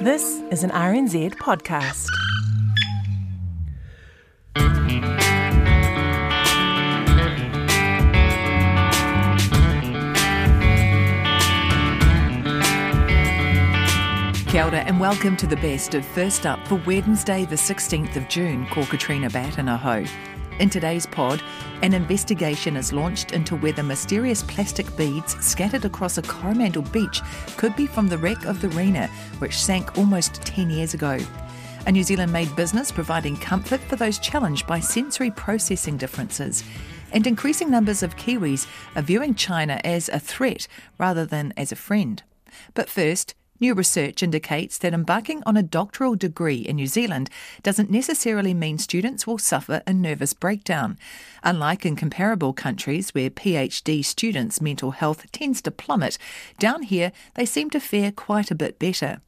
This is an RNZ podcast. Kia ora and welcome to the best of First Up for Wednesday, the 16th of June, ko Katrina Bat and Aho. In today's pod, an investigation is launched into whether mysterious plastic beads scattered across a Coromandel beach could be from the wreck of the Rena, which sank almost 10 years ago. A New Zealand made business providing comfort for those challenged by sensory processing differences. And increasing numbers of Kiwis are viewing China as a threat rather than as a friend. But first, New research indicates that embarking on a doctoral degree in New Zealand doesn't necessarily mean students will suffer a nervous breakdown. Unlike in comparable countries where PhD students' mental health tends to plummet, down here they seem to fare quite a bit better.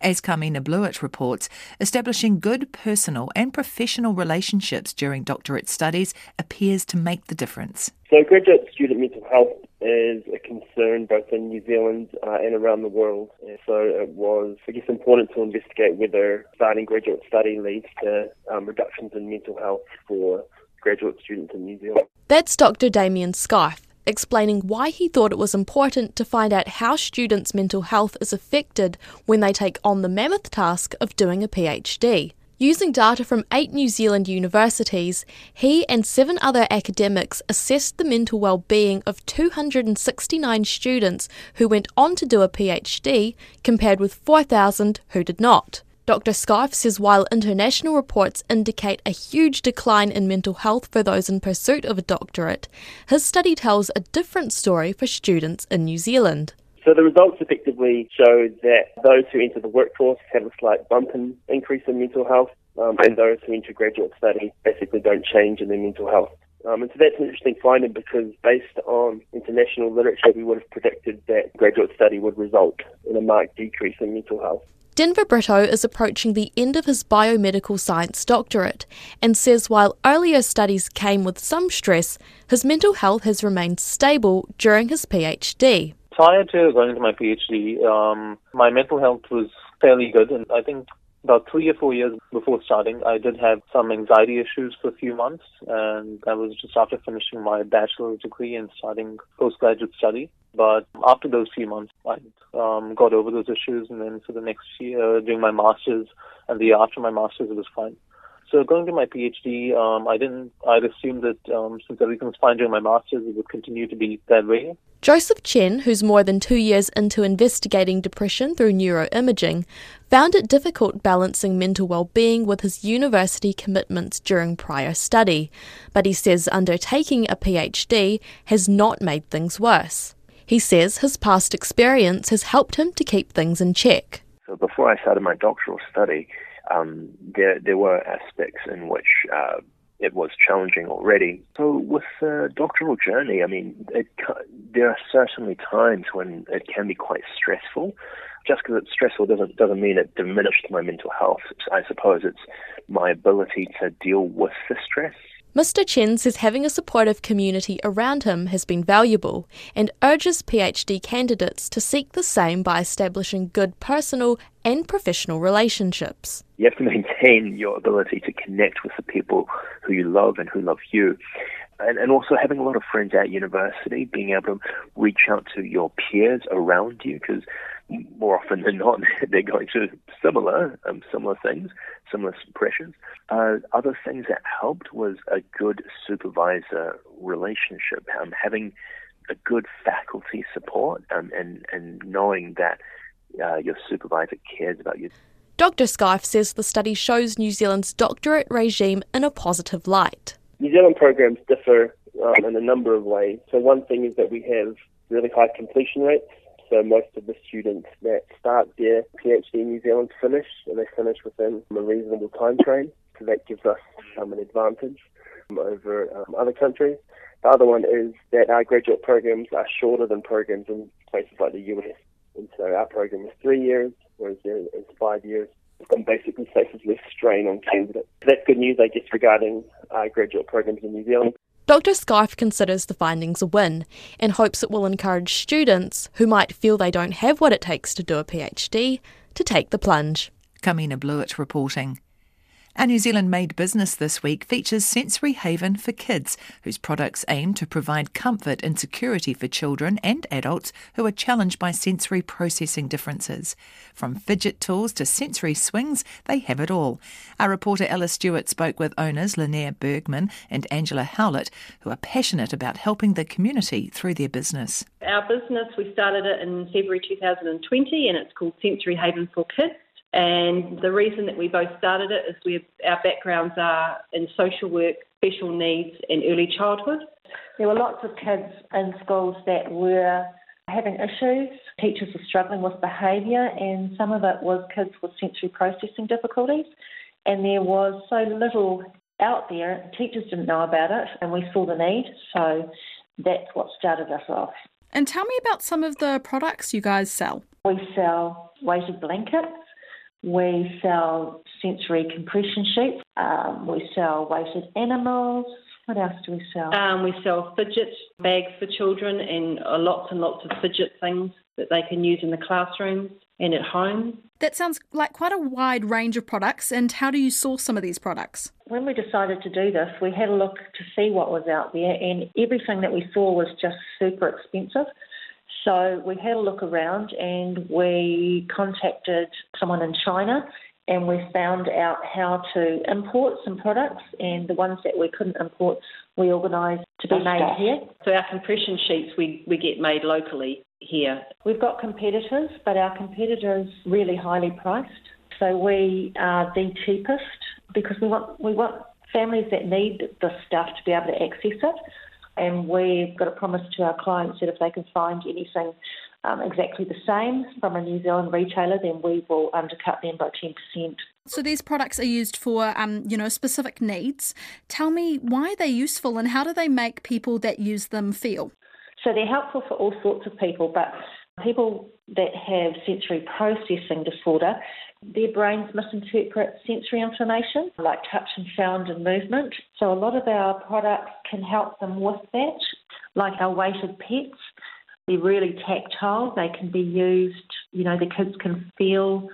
As Carmina Blewett reports, establishing good personal and professional relationships during doctorate studies appears to make the difference. So, graduate student mental health is a concern both in New Zealand uh, and around the world. And so, it was, I guess, important to investigate whether starting graduate study leads to um, reductions in mental health for graduate students in New Zealand. That's Dr. Damien Scarf explaining why he thought it was important to find out how students' mental health is affected when they take on the mammoth task of doing a PhD. Using data from eight New Zealand universities, he and seven other academics assessed the mental well-being of 269 students who went on to do a PhD, compared with 4,000 who did not. Dr. Scarf says while international reports indicate a huge decline in mental health for those in pursuit of a doctorate, his study tells a different story for students in New Zealand. So the results effectively show that those who enter the workforce have a slight bump in increase in mental health, um, and those who enter graduate study basically don't change in their mental health. Um, and so that's an interesting finding because based on international literature, we would have predicted that graduate study would result in a marked decrease in mental health. Denver Brito is approaching the end of his biomedical science doctorate and says while earlier studies came with some stress, his mental health has remained stable during his PhD. Prior to going to my PhD, um, my mental health was fairly good, and I think about three or four years before starting, I did have some anxiety issues for a few months, and that was just after finishing my bachelor's degree and starting postgraduate study. But after those few months, I um, got over those issues, and then for the next year, doing my master's, and the year after my master's, it was fine. So going to my PhD, um, I didn't. I'd assumed that um, since everything was fine during my master's, it would continue to be that way. Joseph Chen, who's more than two years into investigating depression through neuroimaging, found it difficult balancing mental well-being with his university commitments during prior study. But he says undertaking a PhD has not made things worse. He says his past experience has helped him to keep things in check. So before I started my doctoral study, um, there there were aspects in which uh, it was challenging already. So with the doctoral journey, I mean, it, there are certainly times when it can be quite stressful. Just because it's stressful doesn't doesn't mean it diminished my mental health. I suppose it's my ability to deal with the stress. Mr. Chen says having a supportive community around him has been valuable and urges PhD candidates to seek the same by establishing good personal and professional relationships. You have to maintain your ability to connect with the people who you love and who love you. And, and also having a lot of friends at university, being able to reach out to your peers around you, because more often than not, they're going through similar, um, similar things, similar pressures. Uh, other things that helped was a good supervisor relationship, um, having a good faculty support, um, and and knowing that uh, your supervisor cares about you. Dr. Scarf says the study shows New Zealand's doctorate regime in a positive light. New Zealand programs differ um, in a number of ways. So one thing is that we have really high completion rates. So most of the students that start their PhD in New Zealand finish, and they finish within a reasonable time frame. So that gives us um, an advantage over um, other countries. The other one is that our graduate programs are shorter than programs in places like the US. And so our program is three years, whereas theirs is five years. And basically places less strain on candidates. So that's good news, I guess, regarding our graduate programs in New Zealand. Dr. Scarf considers the findings a win and hopes it will encourage students who might feel they don't have what it takes to do a PhD to take the plunge. Kamina Blewett reporting. Our New Zealand made business this week features Sensory Haven for Kids, whose products aim to provide comfort and security for children and adults who are challenged by sensory processing differences. From fidget tools to sensory swings, they have it all. Our reporter Ella Stewart spoke with owners Linnea Bergman and Angela Howlett, who are passionate about helping the community through their business. Our business, we started it in February 2020 and it's called Sensory Haven for Kids. And the reason that we both started it is we our backgrounds are in social work, special needs, and early childhood. There were lots of kids in schools that were having issues. Teachers were struggling with behaviour, and some of it was kids with sensory processing difficulties. And there was so little out there, teachers didn't know about it, and we saw the need. So that's what started us off. And tell me about some of the products you guys sell. We sell weighted blankets, we sell sensory compression sheets. Um, we sell weighted animals. What else do we sell? Um, we sell fidget bags for children and uh, lots and lots of fidget things that they can use in the classrooms and at home. That sounds like quite a wide range of products. And how do you source some of these products? When we decided to do this, we had a look to see what was out there, and everything that we saw was just super expensive. So we had a look around and we contacted someone in China and we found out how to import some products and the ones that we couldn't import we organised to be made here. So our compression sheets we, we get made locally here. We've got competitors but our competitors really highly priced. So we are the cheapest because we want we want families that need the stuff to be able to access it and we've got a promise to our clients that if they can find anything um, exactly the same from a New Zealand retailer, then we will undercut them by 10%. So these products are used for, um, you know, specific needs. Tell me why they're useful and how do they make people that use them feel? So they're helpful for all sorts of people, but people that have sensory processing disorder, their brains misinterpret sensory information like touch and sound and movement. So a lot of our products can help them with that, like our weighted pets. They're really tactile. They can be used, you know, the kids can feel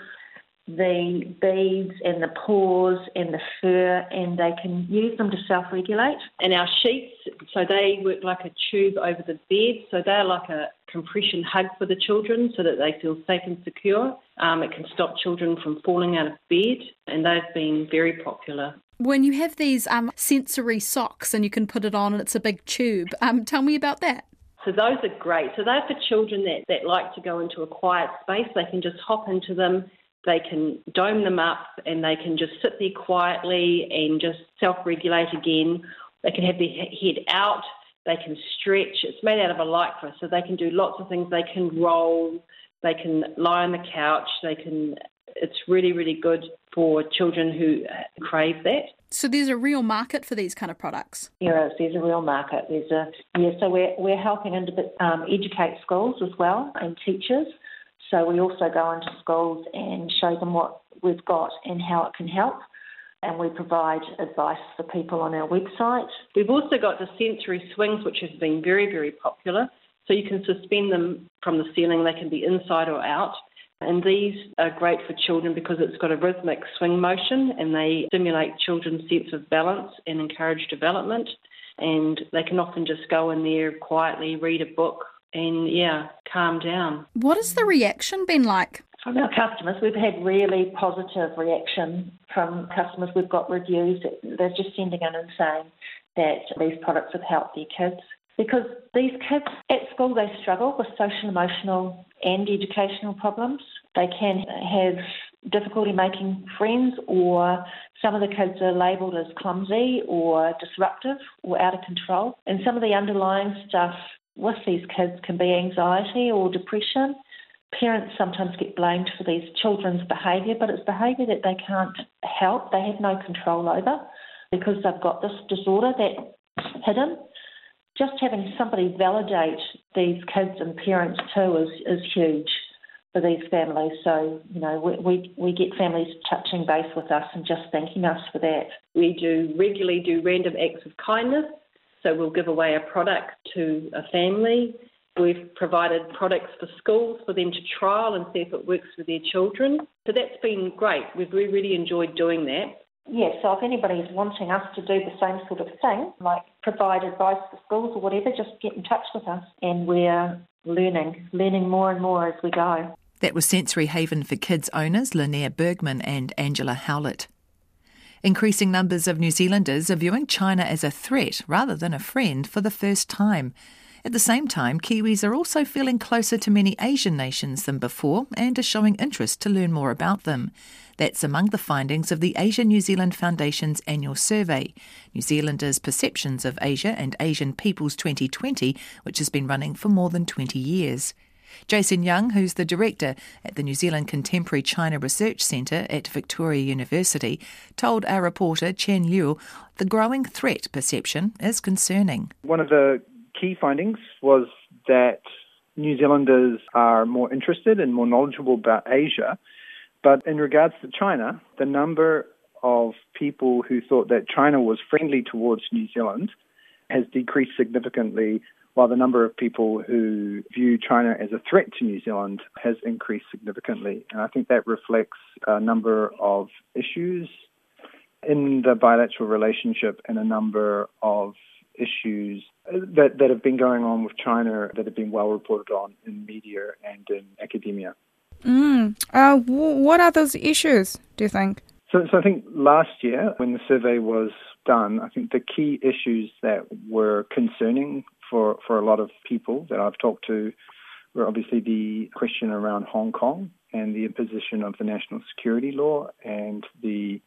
the beads and the paws and the fur, and they can use them to self regulate. And our sheets, so they work like a tube over the bed, so they're like a compression hug for the children so that they feel safe and secure. Um, it can stop children from falling out of bed, and they've been very popular. When you have these um, sensory socks and you can put it on and it's a big tube, um, tell me about that. So those are great. So they're for children that, that like to go into a quiet space. They can just hop into them they can dome them up and they can just sit there quietly and just self regulate again. They can have their head out, they can stretch. It's made out of a lycra, so they can do lots of things. They can roll, they can lie on the couch, they can. It's really, really good for children who crave that. So there's a real market for these kind of products. Yes, there's a real market. There's a yeah. So we're we're helping um, educate schools as well and teachers so we also go into schools and show them what we've got and how it can help. And we provide advice for people on our website. We've also got the sensory swings, which have been very, very popular. So you can suspend them from the ceiling, they can be inside or out. And these are great for children because it's got a rhythmic swing motion and they stimulate children's sense of balance and encourage development. And they can often just go in there quietly, read a book, and yeah, calm down. What has the reaction been like? From our customers, we've had really positive reaction from customers. We've got reviews. They're just sending in and saying that these products have helped their kids. Because these kids at school, they struggle with social, emotional, and educational problems. They can have difficulty making friends, or some of the kids are labelled as clumsy or disruptive or out of control. And some of the underlying stuff with these kids can be anxiety or depression. Parents sometimes get blamed for these children's behaviour, but it's behaviour that they can't help, they have no control over because they've got this disorder that's hidden. Just having somebody validate these kids and parents too is, is huge for these families. So, you know, we, we, we get families touching base with us and just thanking us for that. We do regularly do random acts of kindness so we'll give away a product to a family We've provided products for schools for them to trial and see if it works for their children. So that's been great. We've really enjoyed doing that. Yes, so if anybody's wanting us to do the same sort of thing, like provide advice for schools or whatever, just get in touch with us and we're learning, learning more and more as we go. That was Sensory Haven for Kids owners Linnea Bergman and Angela Howlett. Increasing numbers of New Zealanders are viewing China as a threat rather than a friend for the first time. At the same time, Kiwis are also feeling closer to many Asian nations than before and are showing interest to learn more about them. That's among the findings of the Asia New Zealand Foundation's annual survey, New Zealanders' Perceptions of Asia and Asian Peoples 2020, which has been running for more than 20 years. Jason Young, who's the director at the New Zealand Contemporary China Research Centre at Victoria University, told our reporter Chen Liu the growing threat perception is concerning. One of the key findings was that New Zealanders are more interested and more knowledgeable about Asia. But in regards to China, the number of people who thought that China was friendly towards New Zealand has decreased significantly, while the number of people who view China as a threat to New Zealand has increased significantly. And I think that reflects a number of issues in the bilateral relationship and a number of issues that, that have been going on with China that have been well reported on in media and in academia. Mm. Uh, w- what are those issues, do you think? So, so I think last year, when the survey was done, I think the key issues that were concerning for, for a lot of people that I've talked to were obviously the question around Hong Kong and the imposition of the national security law and the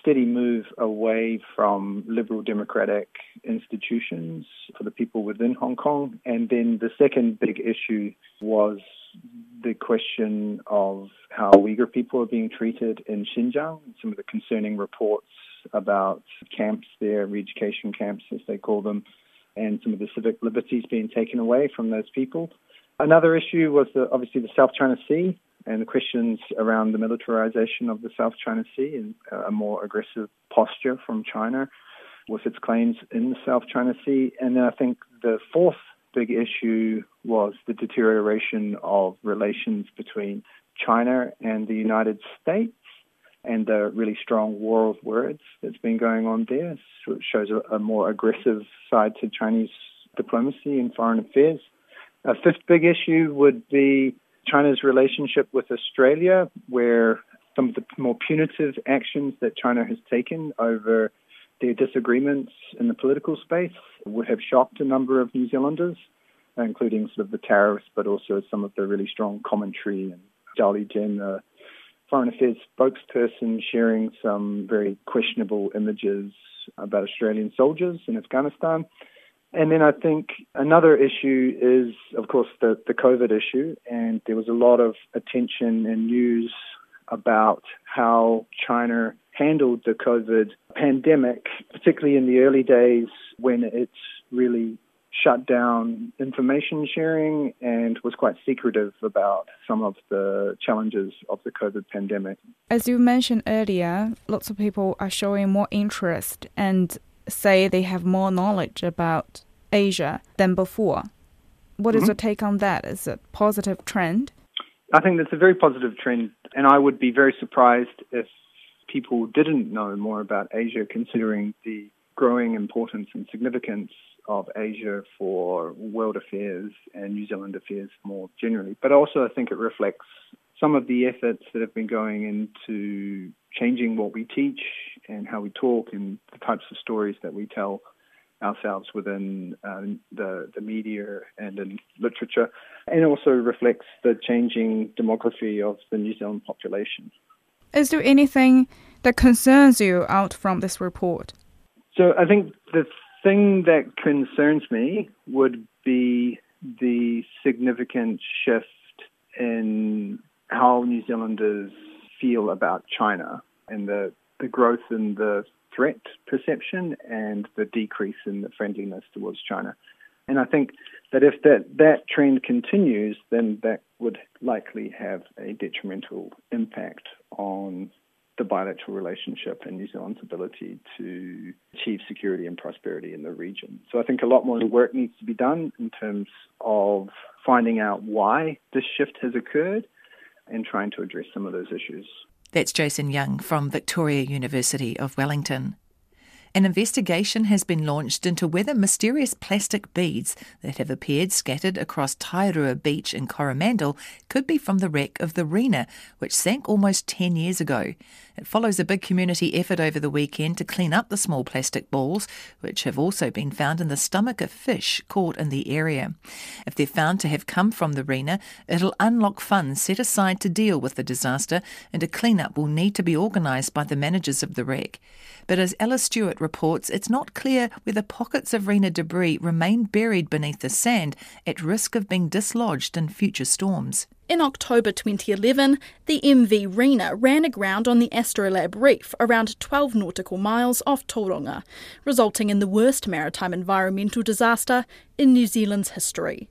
steady move away from liberal democratic institutions for the people within Hong Kong. And then the second big issue was the question of how Uyghur people are being treated in Xinjiang, some of the concerning reports about camps there, re-education camps as they call them, and some of the civic liberties being taken away from those people. Another issue was the, obviously the South China Sea and the questions around the militarization of the South China Sea and uh, a more aggressive posture from China with its claims in the South China Sea. And then I think the fourth big issue was the deterioration of relations between China and the United States and the really strong war of words that's been going on there. Shows a, a more aggressive side to Chinese diplomacy and foreign affairs. A fifth big issue would be China's relationship with Australia, where some of the more punitive actions that China has taken over their disagreements in the political space would have shocked a number of New Zealanders, including sort of the tariffs, but also some of the really strong commentary and Zhao Lijian, the foreign affairs spokesperson, sharing some very questionable images about Australian soldiers in Afghanistan. And then I think another issue is, of course, the, the COVID issue. And there was a lot of attention and news about how China handled the COVID pandemic, particularly in the early days when it really shut down information sharing and was quite secretive about some of the challenges of the COVID pandemic. As you mentioned earlier, lots of people are showing more interest and say they have more knowledge about Asia than before. What is mm-hmm. your take on that? Is it a positive trend? I think that's a very positive trend, and I would be very surprised if people didn't know more about Asia, considering the growing importance and significance of Asia for world affairs and New Zealand affairs more generally. But also, I think it reflects some of the efforts that have been going into changing what we teach and how we talk and the types of stories that we tell ourselves within uh, the, the media and in literature, and also reflects the changing demography of the New Zealand population. Is there anything that concerns you out from this report? So I think the thing that concerns me would be the significant shift in how New Zealanders feel about China and the, the growth in the threat perception and the decrease in the friendliness towards China. And I think that if that, that trend continues, then that would likely have a detrimental impact on the bilateral relationship and New Zealand's ability to achieve security and prosperity in the region. So I think a lot more work needs to be done in terms of finding out why this shift has occurred and trying to address some of those issues. That's Jason Young from Victoria University of Wellington. An investigation has been launched into whether mysterious plastic beads that have appeared scattered across Tairua Beach in Coromandel could be from the wreck of the Rena, which sank almost 10 years ago. It follows a big community effort over the weekend to clean up the small plastic balls, which have also been found in the stomach of fish caught in the area. If they're found to have come from the Rena, it'll unlock funds set aside to deal with the disaster, and a clean-up will need to be organised by the managers of the wreck. But as Ella Stewart reports, it's not clear whether pockets of Rena debris remain buried beneath the sand at risk of being dislodged in future storms. In October 2011, the MV Rena ran aground on the Astrolabe Reef around 12 nautical miles off Tauranga, resulting in the worst maritime environmental disaster in New Zealand's history.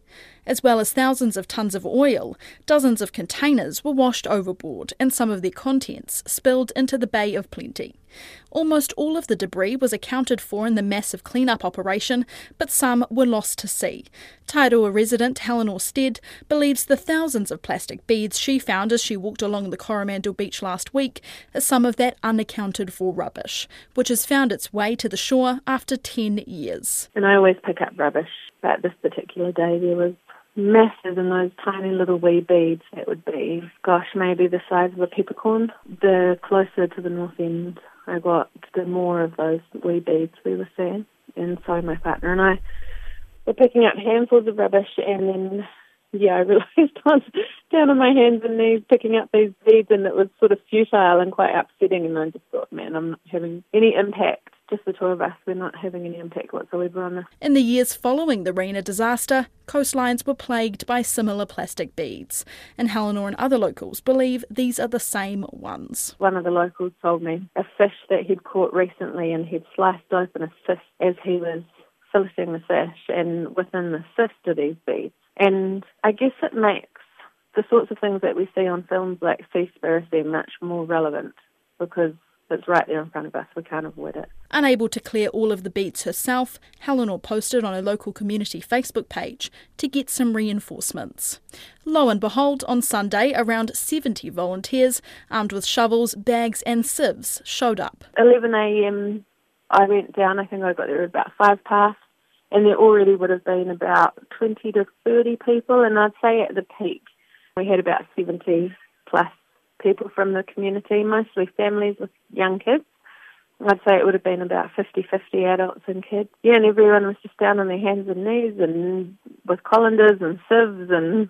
As well as thousands of tons of oil, dozens of containers were washed overboard and some of their contents spilled into the Bay of Plenty. Almost all of the debris was accounted for in the massive clean-up operation, but some were lost to sea. Tairua resident Helen Stead believes the thousands of plastic beads she found as she walked along the Coromandel beach last week are some of that unaccounted for rubbish, which has found its way to the shore after 10 years. And I always pick up rubbish, but this particular day there was massive in those tiny little wee beads that would be, gosh, maybe the size of a peppercorn. The closer to the north end I got, the more of those wee beads we were seeing. And so my partner and I were picking up handfuls of rubbish and then yeah, I realised I was down on my hands and knees picking up these beads and it was sort of futile and quite upsetting and I just thought, man, I'm not having any impact. Just the two of us, we're not having any impact whatsoever on this. In the years following the Rena disaster, coastlines were plagued by similar plastic beads, and Helenor and other locals believe these are the same ones. One of the locals told me a fish that he'd caught recently and he'd sliced open a cyst as he was filleting the fish, and within the cyst are these beads. And I guess it makes the sorts of things that we see on films like Seaspiracy much more relevant because it's right there in front of us. We can't avoid it. Unable to clear all of the beats herself, Helenor posted on a local community Facebook page to get some reinforcements. Lo and behold, on Sunday, around 70 volunteers armed with shovels, bags, and sieves showed up. 11 a.m. I went down, I think I got there about five past and there already would have been about 20 to 30 people, and I'd say at the peak we had about 70 plus people from the community, mostly families with young kids. I'd say it would have been about 50-50 adults and kids. Yeah, and everyone was just down on their hands and knees and with colanders and sieves and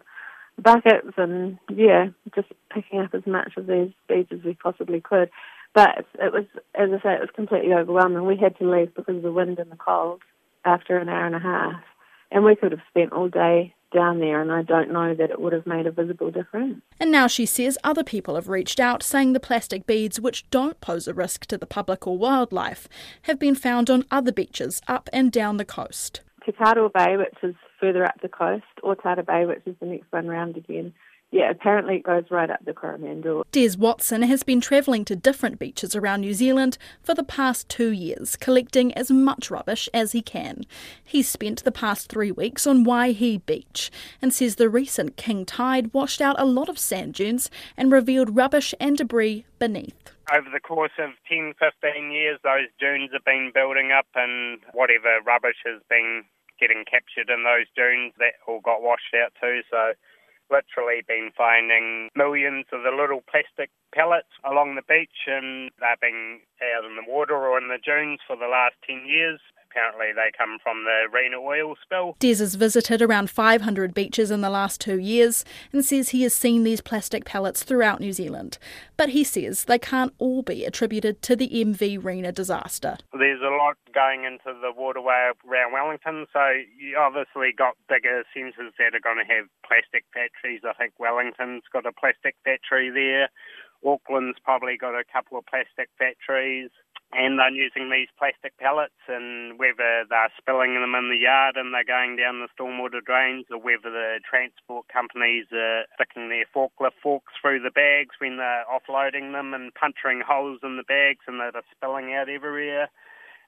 buckets and, yeah, just picking up as much of these beads as we possibly could. But it was, as I say, it was completely overwhelming. We had to leave because of the wind and the cold after an hour and a half. And we could have spent all day down there, and I don't know that it would have made a visible difference. And now she says other people have reached out saying the plastic beads, which don't pose a risk to the public or wildlife, have been found on other beaches up and down the coast. Te Bay, which is further up the coast, or Tata Bay, which is the next one round again, yeah, apparently it goes right up the Coromandel. Des Watson has been travelling to different beaches around New Zealand for the past two years, collecting as much rubbish as he can. He's spent the past three weeks on Waihi Beach and says the recent king tide washed out a lot of sand dunes and revealed rubbish and debris beneath. Over the course of 10, 15 years, those dunes have been building up and whatever rubbish has been getting captured in those dunes, that all got washed out too. So literally been finding millions of the little plastic pellets along the beach and they've been out in the water or in the dunes for the last 10 years. Apparently, they come from the Rena oil spill. Des has visited around 500 beaches in the last two years and says he has seen these plastic pellets throughout New Zealand. But he says they can't all be attributed to the MV Rena disaster. There's a lot going into the waterway around Wellington, so you obviously got bigger centres that are going to have plastic factories. I think Wellington's got a plastic factory there. Auckland's probably got a couple of plastic factories. And they're using these plastic pellets and whether they're spilling them in the yard and they're going down the stormwater drains or whether the transport companies are sticking their forklift forks through the bags when they're offloading them and puncturing holes in the bags and they're spilling out everywhere.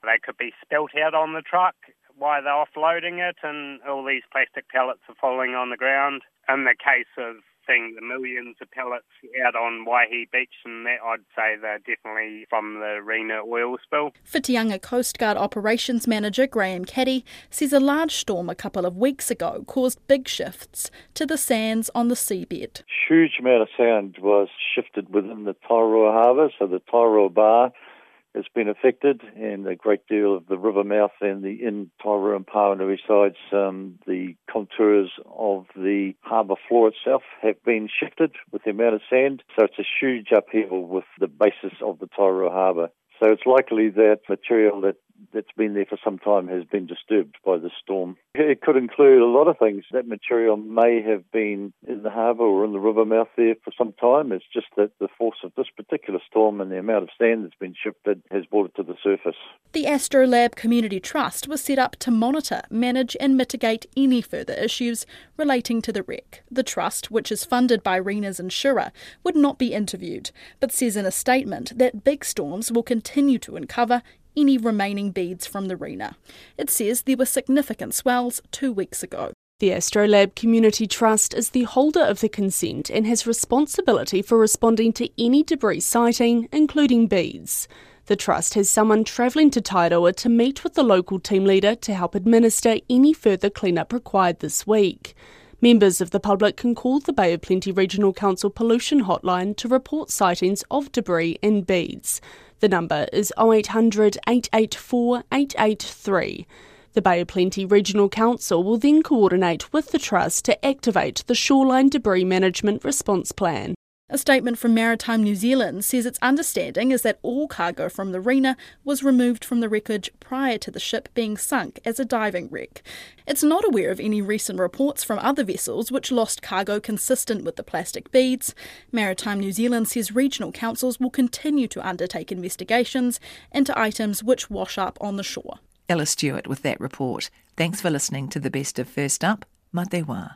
They could be spilt out on the truck while they're offloading it and all these plastic pellets are falling on the ground. In the case of seeing the millions of pellets out on Waihi Beach, and that I'd say they're definitely from the Rena oil spill. Whitianga Coast Guard Operations Manager Graham Caddy says a large storm a couple of weeks ago caused big shifts to the sands on the seabed. Huge amount of sand was shifted within the Tairua Harbour, so the Tairua Bar has been affected, and a great deal of the river mouth and the in Tairua and Pauanui sides, um, the contours of the harbour floor itself have been shifted with the amount of sand. So it's a huge upheaval with the basis of the Tairua harbour. So it's likely that material that that's been there for some time has been disturbed by the storm. It could include a lot of things. That material may have been in the harbour or in the river mouth there for some time. It's just that the force of this particular storm and the amount of sand that's been shifted has brought it to the surface. The Astrolabe Community Trust was set up to monitor, manage, and mitigate any further issues relating to the wreck. The trust, which is funded by Rena's insurer, would not be interviewed, but says in a statement that big storms will continue to uncover any remaining beads from the Rena. It says there were significant swells two weeks ago. The Astrolabe Community Trust is the holder of the consent and has responsibility for responding to any debris sighting, including beads. The Trust has someone travelling to Tairua to meet with the local team leader to help administer any further cleanup required this week. Members of the public can call the Bay of Plenty Regional Council Pollution Hotline to report sightings of debris and beads. The number is 0800 884 883. The Bay of Plenty Regional Council will then coordinate with the Trust to activate the Shoreline Debris Management Response Plan. A statement from Maritime New Zealand says its understanding is that all cargo from the Rena was removed from the wreckage prior to the ship being sunk as a diving wreck. It's not aware of any recent reports from other vessels which lost cargo consistent with the plastic beads. Maritime New Zealand says regional councils will continue to undertake investigations into items which wash up on the shore. Ella Stewart with that report. Thanks for listening to the best of First Up. Matewa.